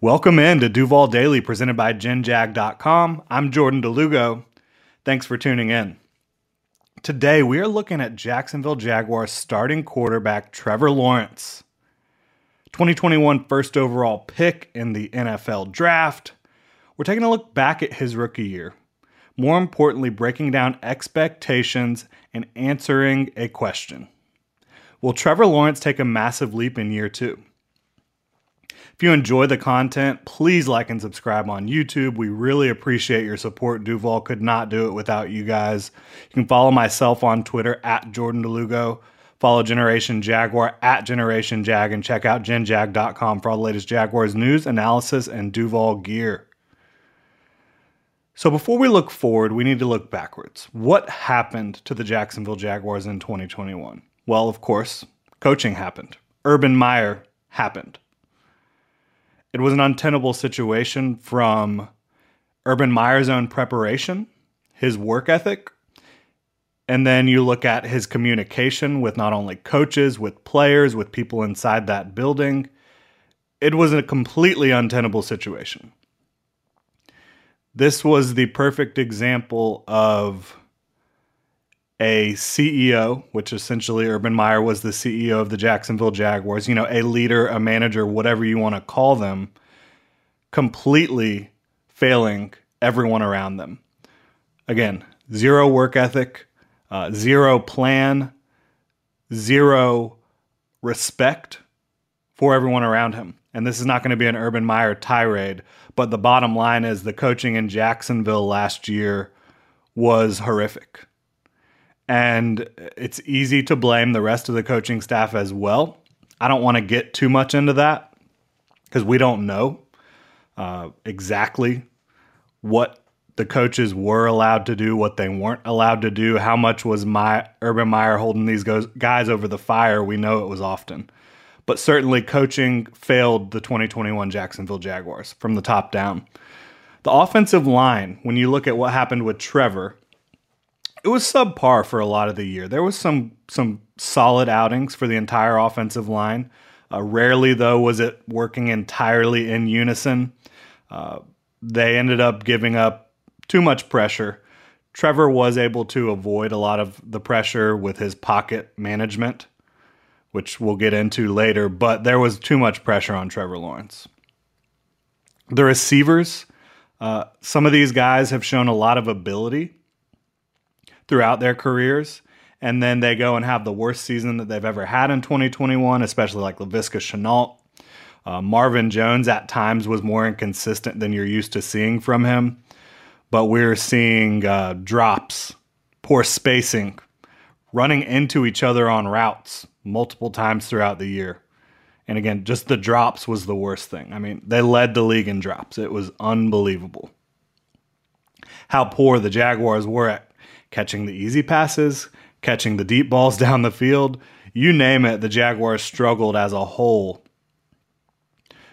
Welcome in to Duval Daily presented by GenJag.com. I'm Jordan de Lugo. Thanks for tuning in. Today we are looking at Jacksonville Jaguars starting quarterback Trevor Lawrence. 2021 first overall pick in the NFL draft. We're taking a look back at his rookie year. More importantly, breaking down expectations and answering a question. Will Trevor Lawrence take a massive leap in year two? If you enjoy the content, please like and subscribe on YouTube. We really appreciate your support. Duval could not do it without you guys. You can follow myself on Twitter at Jordan de Lugo. Follow Generation Jaguar at Generation Jag and check out genjag.com for all the latest Jaguars news, analysis, and Duval gear. So before we look forward, we need to look backwards. What happened to the Jacksonville Jaguars in 2021? Well, of course, coaching happened. Urban Meyer happened. It was an untenable situation from Urban Meyer's own preparation, his work ethic, and then you look at his communication with not only coaches, with players, with people inside that building. It was a completely untenable situation. This was the perfect example of a CEO, which essentially Urban Meyer was the CEO of the Jacksonville Jaguars, you know, a leader, a manager, whatever you want to call them, completely failing everyone around them. Again, zero work ethic, uh, zero plan, zero respect for everyone around him. And this is not going to be an Urban Meyer tirade, but the bottom line is the coaching in Jacksonville last year was horrific. And it's easy to blame the rest of the coaching staff as well. I don't want to get too much into that because we don't know uh, exactly what the coaches were allowed to do, what they weren't allowed to do. How much was my Urban Meyer holding these guys over the fire? We know it was often. But certainly, coaching failed the 2021 Jacksonville Jaguars from the top down. The offensive line, when you look at what happened with Trevor, it was subpar for a lot of the year. There was some some solid outings for the entire offensive line. Uh, rarely, though, was it working entirely in unison. Uh, they ended up giving up too much pressure. Trevor was able to avoid a lot of the pressure with his pocket management, which we'll get into later, but there was too much pressure on Trevor Lawrence. The receivers, uh, some of these guys have shown a lot of ability throughout their careers. And then they go and have the worst season that they've ever had in 2021, especially like Laviska Shenault. Uh, Marvin Jones at times was more inconsistent than you're used to seeing from him, but we're seeing uh, drops, poor spacing, running into each other on routes multiple times throughout the year. And again, just the drops was the worst thing. I mean, they led the league in drops. It was unbelievable how poor the Jaguars were at catching the easy passes, catching the deep balls down the field. You name it, the Jaguars struggled as a whole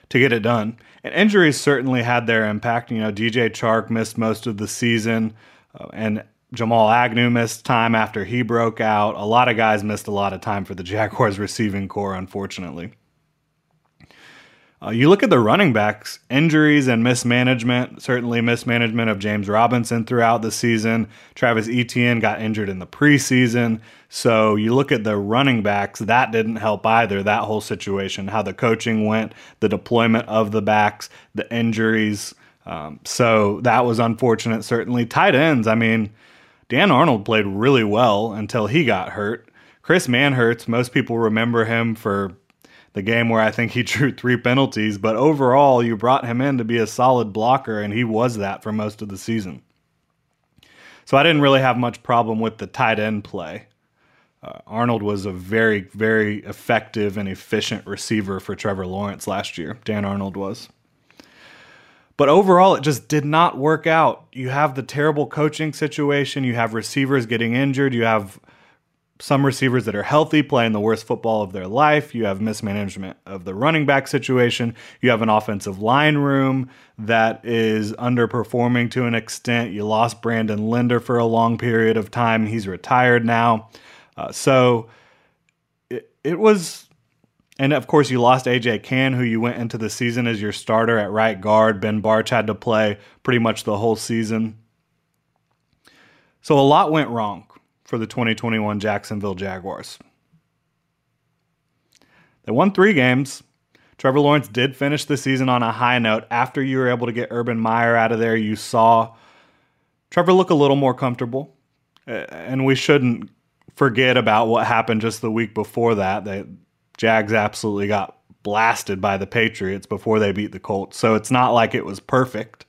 to get it done. And injuries certainly had their impact. You know, DJ Chark missed most of the season, uh, and Jamal Agnew missed time after he broke out. A lot of guys missed a lot of time for the Jaguars receiving corps, unfortunately. Uh, you look at the running backs, injuries and mismanagement, certainly mismanagement of James Robinson throughout the season. Travis Etienne got injured in the preseason. So you look at the running backs, that didn't help either, that whole situation, how the coaching went, the deployment of the backs, the injuries. Um, so that was unfortunate, certainly. Tight ends, I mean, Dan Arnold played really well until he got hurt. Chris Manhertz, most people remember him for the game where I think he drew three penalties, but overall, you brought him in to be a solid blocker, and he was that for most of the season. So I didn't really have much problem with the tight end play. Uh, Arnold was a very, very effective and efficient receiver for Trevor Lawrence last year. Dan Arnold was. But overall, it just did not work out. You have the terrible coaching situation. You have receivers getting injured. You have some receivers that are healthy playing the worst football of their life. You have mismanagement of the running back situation. You have an offensive line room that is underperforming to an extent. You lost Brandon Linder for a long period of time. He's retired now. Uh, so it, it was And of course, you lost AJ Cann, who you went into the season as your starter at right guard. Ben Bartch had to play pretty much the whole season. So a lot went wrong for the 2021 Jacksonville Jaguars. They won three games. Trevor Lawrence did finish the season on a high note. After you were able to get Urban Meyer out of there, you saw Trevor look a little more comfortable. And we shouldn't forget about what happened just the week before that. The Jags absolutely got blasted by the Patriots before they beat the Colts. So it's not like it was perfect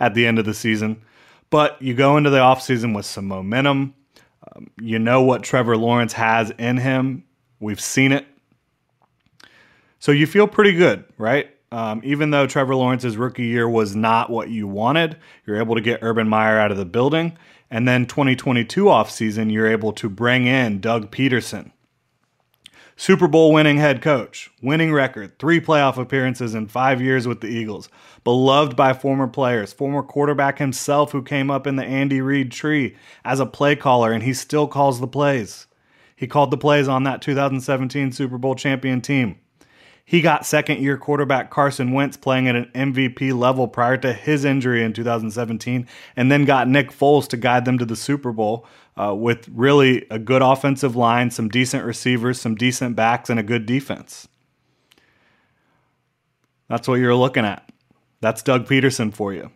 at the end of the season. But you go into the offseason with some momentum. Um, you know what Trevor Lawrence has in him. We've seen it. So you feel pretty good, right? Um, even though Trevor Lawrence's rookie year was not what you wanted, you're able to get Urban Meyer out of the building. And then 2022 offseason, you're able to bring in Doug Pederson. Super Bowl winning head coach, winning record, three playoff appearances in five years with the Eagles, beloved by former players, former quarterback himself who came up in the Andy Reid tree as a play caller, and he still calls the plays. He called the plays on that 2017 Super Bowl champion team. He got second year quarterback Carson Wentz playing at an MVP level prior to his injury in 2017, and then got Nick Foles to guide them to the Super Bowl uh, with really a good offensive line, some decent receivers, some decent backs, and a good defense. That's what you're looking at. That's Doug Pederson for you.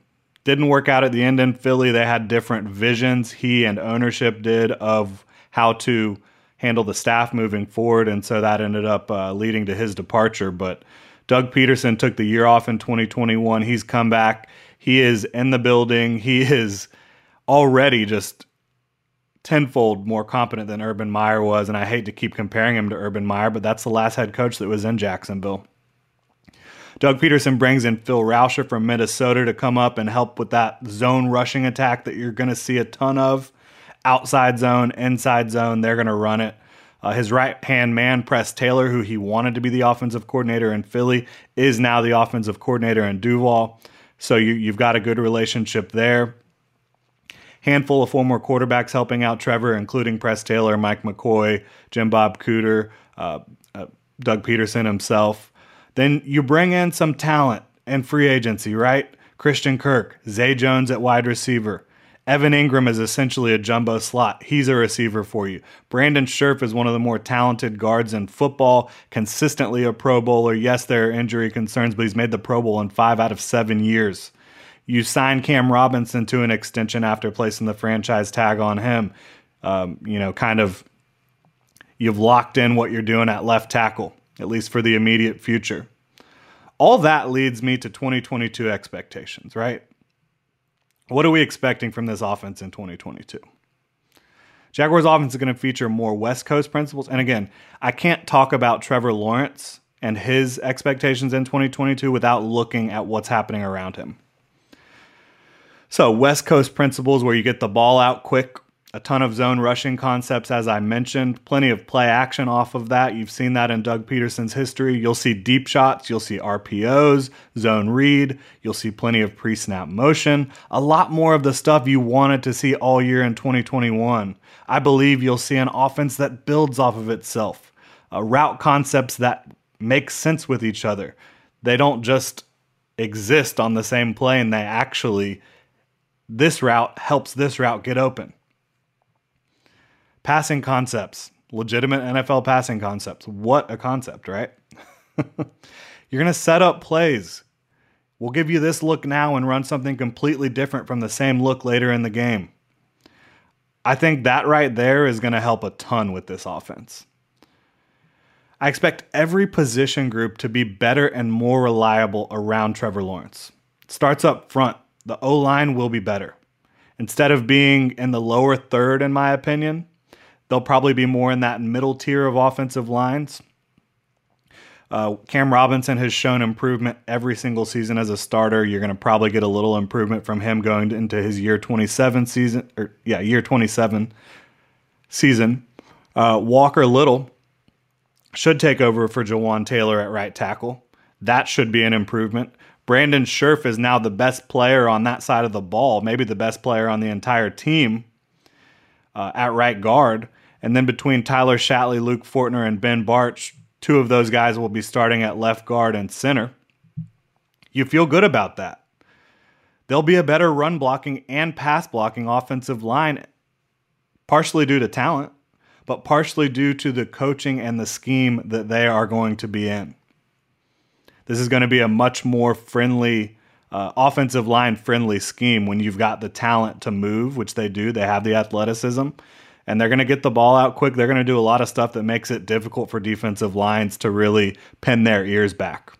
Didn't work out at the end in Philly. They had different visions, he and ownership did, of how to handle the staff moving forward. And so that ended up uh, leading to his departure. But Doug Pederson took the year off in 2021. He's come back. He is in the building. He is already just tenfold more competent than Urban Meyer was. And I hate to keep comparing him to Urban Meyer, but that's the last head coach that was in Jacksonville. Doug Pederson brings in Phil Rauscher from Minnesota to come up and help with that zone rushing attack that you're going to see a ton of outside zone, inside zone. They're going to run it. Uh, his right hand man, Press Taylor, who he wanted to be the offensive coordinator in Philly, is now the offensive coordinator in Duval. So you, you've got a good relationship there. Handful of former quarterbacks helping out Trevor, including Press Taylor, Mike McCoy, Jim Bob Cooter, uh, uh, Doug Pederson himself. Then you bring in some talent and free agency, right? Christian Kirk, Zay Jones at wide receiver, Evan Engram is essentially a jumbo slot. He's a receiver for you. Brandon Scherff is one of the more talented guards in football, consistently a Pro Bowler. Yes, there are injury concerns, but he's made the Pro Bowl in five out of seven years. You sign Cam Robinson to an extension after placing the franchise tag on him. Um, you know, kind of, you've locked in what you're doing at left tackle, at least for the immediate future. All that leads me to 2022 expectations, right? What are we expecting from this offense in 2022? Jaguars offense is going to feature more West Coast principles. And again, I can't talk about Trevor Lawrence and his expectations in 2022 without looking at what's happening around him. So, West Coast principles where you get the ball out quick, a ton of zone rushing concepts, as I mentioned, plenty of play action off of that. You've seen that in Doug Pederson's history. You'll see deep shots, you'll see RPOs, zone read, you'll see plenty of pre snap motion, a lot more of the stuff you wanted to see all year in 2021. I believe you'll see an offense that builds off of itself, uh, route concepts that make sense with each other. They don't just exist on the same plane, they actually, this route helps this route get open Passing concepts, legitimate NFL passing concepts. What a concept, right? You're going to set up plays. We'll give you this look now and run something completely different from the same look later in the game. I think that right there is going to help a ton with this offense. I expect every position group to be better and more reliable around Trevor Lawrence. Starts up front. The O line will be better. Instead of being in the lower third, in my opinion, They'll probably be more in that middle tier of offensive lines. Uh, Cam Robinson has shown improvement every single season as a starter. You're going to probably get a little improvement from him going into his year 27 season, or yeah, year 27 season. Uh, Walker Little should take over for Jawaan Taylor at right tackle. That should be an improvement. Brandon Scherff is now the best player on that side of the ball, maybe the best player on the entire team uh, at right guard. And then between Tyler Shatley, Luke Fortner, and Ben Bartch, two of those guys will be starting at left guard and center. You feel good about that. There'll be a better run blocking and pass blocking offensive line, partially due to talent, but partially due to the coaching and the scheme that they are going to be in. This is going to be a much more friendly, uh, offensive line friendly scheme when you've got the talent to move, which they do. They have the athleticism, and they're going to get the ball out quick. They're going to do a lot of stuff that makes it difficult for defensive lines to really pin their ears back.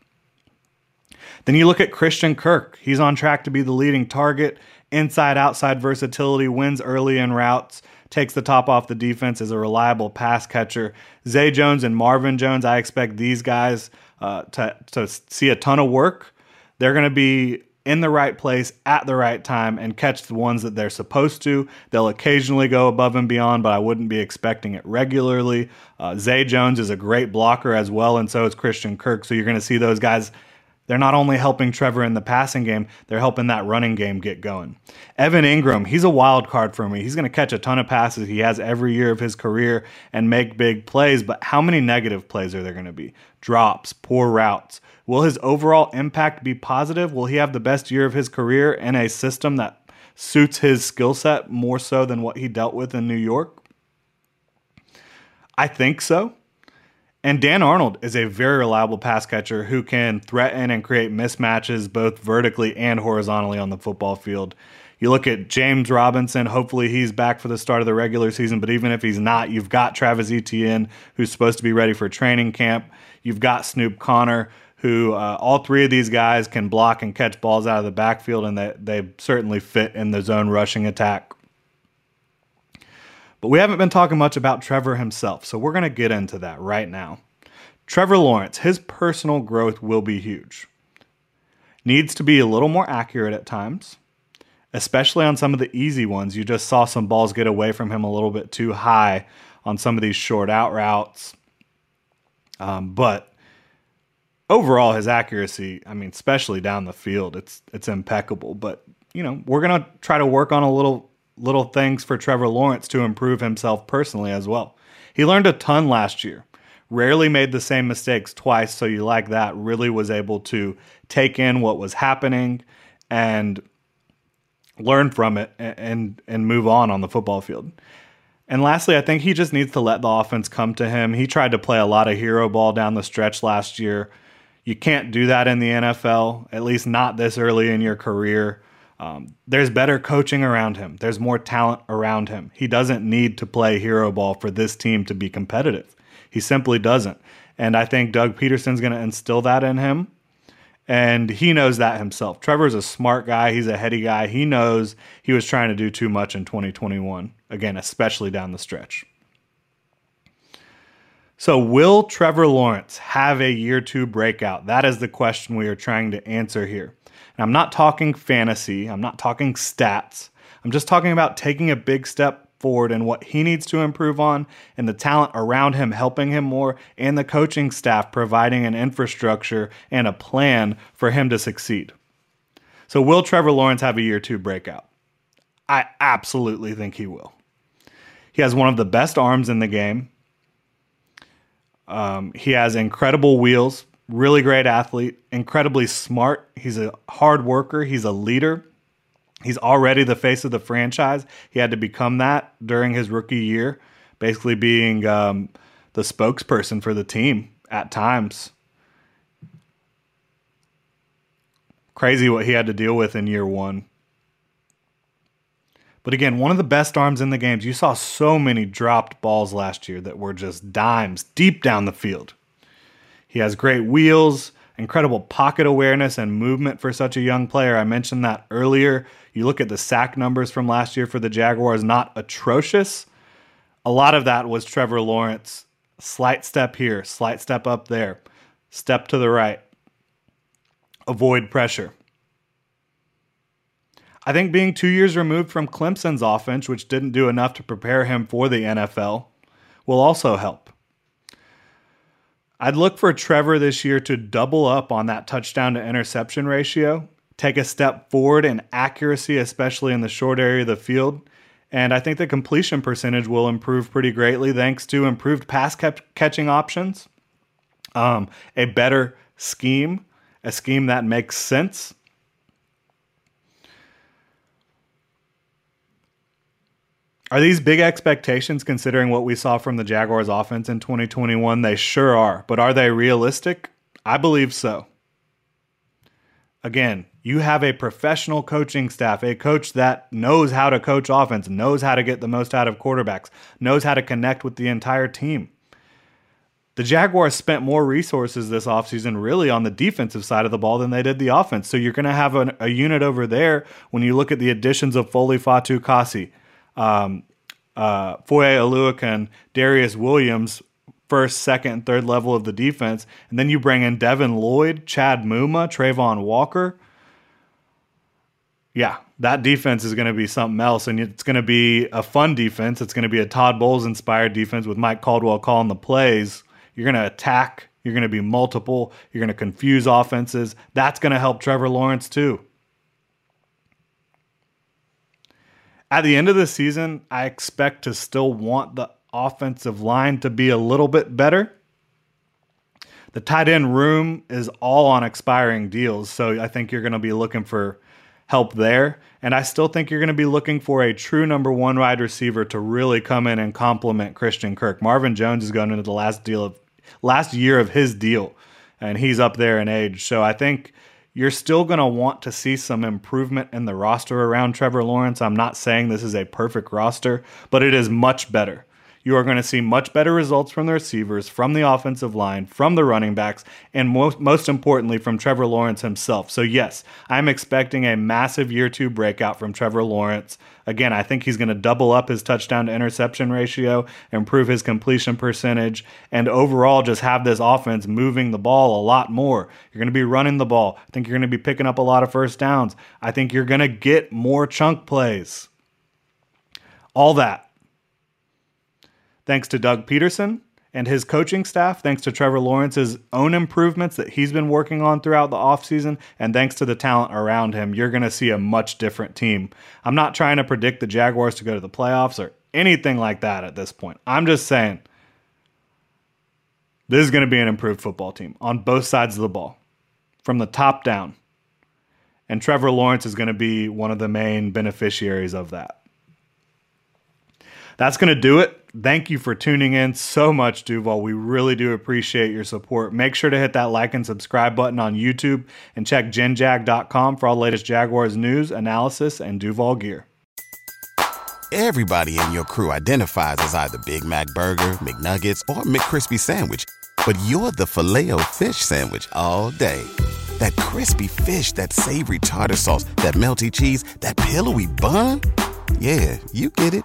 Then you look at Christian Kirk. He's on track to be the leading target. Inside outside versatility, wins early in routes, takes the top off the defense, is a reliable pass catcher. Zay Jones and Marvin Jones, I expect these guys uh, to, to see a ton of work. They're going to be in the right place at the right time and catch the ones that they're supposed to. They'll occasionally go above and beyond, but I wouldn't be expecting it regularly. Uh, Zay Jones is a great blocker as well, and so is Christian Kirk. So you're going to see those guys they're not only helping Trevor in the passing game, they're helping that running game get going. Evan Engram, he's a wild card for me. He's going to catch a ton of passes. He has every year of his career and make big plays, but how many negative plays are there going to be? Drops, poor routes. Will his overall impact be positive? Will he have the best year of his career in a system that suits his skill set more so than what he dealt with in New York? I think so. And Dan Arnold is a very reliable pass catcher who can threaten and create mismatches both vertically and horizontally on the football field. You look at James Robinson, hopefully he's back for the start of the regular season, but even if he's not, you've got Travis Etienne, who's supposed to be ready for training camp. You've got Snoop Conner, who uh, all three of these guys can block and catch balls out of the backfield, and they, they certainly fit in the zone rushing attack. But we haven't been talking much about Trevor himself, so we're going to get into that right now. Trevor Lawrence, his personal growth will be huge. Needs to be a little more accurate at times, especially on some of the easy ones. You just saw some balls get away from him a little bit too high on some of these short out routes. Um, but overall, his accuracy, I mean, especially down the field, it's it's impeccable. But you know, we're gonna try to work on a little little things for Trevor Lawrence to improve himself personally as well. He learned a ton last year. Rarely made the same mistakes twice, so you like that. Really was able to take in what was happening and learn from it and and move on on the football field. And lastly, I think he just needs to let the offense come to him. He tried to play a lot of hero ball down the stretch last year. You can't do that in the NFL, at least not this early in your career. Um, there's better coaching around him. There's more talent around him. He doesn't need to play hero ball for this team to be competitive. He simply doesn't. And I think Doug Pederson's going to instill that in him. And he knows that himself. Trevor's a smart guy. He's a heady guy. He knows he was trying to do too much in 2021, again, especially down the stretch. So, will Trevor Lawrence have a year two breakout? That is the question we are trying to answer here. And I'm not talking fantasy, I'm not talking stats. I'm just talking about taking a big step forward and what he needs to improve on, and the talent around him helping him more, and the coaching staff providing an infrastructure and a plan for him to succeed. So, will Trevor Lawrence have a year two breakout? I absolutely think he will. He has one of the best arms in the game. Um, he has incredible wheels, really great athlete, incredibly smart. He's a hard worker, he's a leader. He's already the face of the franchise. He had to become that during his rookie year, basically being um, the spokesperson for the team at times. Crazy what he had to deal with in year one. But again, one of the best arms in the games. You saw so many dropped balls last year that were just dimes deep down the field. He has great wheels, incredible pocket awareness and movement for such a young player. I mentioned that earlier. You look at the sack numbers from last year for the Jaguars, not atrocious. A lot of that was Trevor Lawrence. Slight step here, slight step up there, step to the right. Avoid pressure. I think being two years removed from Clemson's offense, which didn't do enough to prepare him for the NFL, will also help. I'd look for Trevor this year to double up on that touchdown to interception ratio, take a step forward in accuracy, especially in the short area of the field. And I think the completion percentage will improve pretty greatly thanks to improved pass catching options. um, a better scheme, a scheme that makes sense. Are these big expectations considering what we saw from the Jaguars offense in 2021? They sure are. But are they realistic? I believe so. Again, you have a professional coaching staff, a coach that knows how to coach offense, knows how to get the most out of quarterbacks, knows how to connect with the entire team. The Jaguars spent more resources this offseason really on the defensive side of the ball than they did the offense. So you're going to have an, a unit over there when you look at the additions of Foley Fatukasi, um, uh, Foye Oluokun, Darious Williams, first, second, third level of the defense. And then you bring in Devin Lloyd, Chad Muma, Travon Walker. Yeah, that defense is going to be something else. And it's going to be a fun defense. It's going to be a Todd Bowles inspired defense with Mike Caldwell calling the plays. You're going to attack. You're going to be multiple. You're going to confuse offenses. That's going to help Trevor Lawrence too. At the end of the season, I expect to still want the offensive line to be a little bit better. The tight end room is all on expiring deals, so I think you're going to be looking for help there. And I still think you're going to be looking for a true number one wide receiver to really come in and complement Christian Kirk. Marvin Jones is going into the last deal of last year of his deal, and he's up there in age. So I think you're still going to want to see some improvement in the roster around Trevor Lawrence. I'm not saying this is a perfect roster, but it is much better. You are going to see much better results from the receivers, from the offensive line, from the running backs, and most, most importantly, from Trevor Lawrence himself. So, yes, I'm expecting a massive year two breakout from Trevor Lawrence. Again, I think he's going to double up his touchdown to interception ratio, improve his completion percentage, and overall just have this offense moving the ball a lot more. You're going to be running the ball. I think you're going to be picking up a lot of first downs. I think you're going to get more chunk plays. All that. Thanks to Doug Pederson and his coaching staff, thanks to Trevor Lawrence's own improvements that he's been working on throughout the offseason, and thanks to the talent around him, you're going to see a much different team. I'm not trying to predict the Jaguars to go to the playoffs or anything like that at this point. I'm just saying this is going to be an improved football team on both sides of the ball, from the top down. And Trevor Lawrence is going to be one of the main beneficiaries of that. That's going to do it. Thank you for tuning in so much, Duval. We really do appreciate your support. Make sure to hit that like and subscribe button on YouTube and check genjag.com for all the latest Jaguars news, analysis, and Duval gear. Everybody in your crew identifies as either Big Mac Burger, McNuggets, or McCrispy Sandwich, but you're the filet fish Sandwich all day. That crispy fish, that savory tartar sauce, that melty cheese, that pillowy bun. Yeah, you get it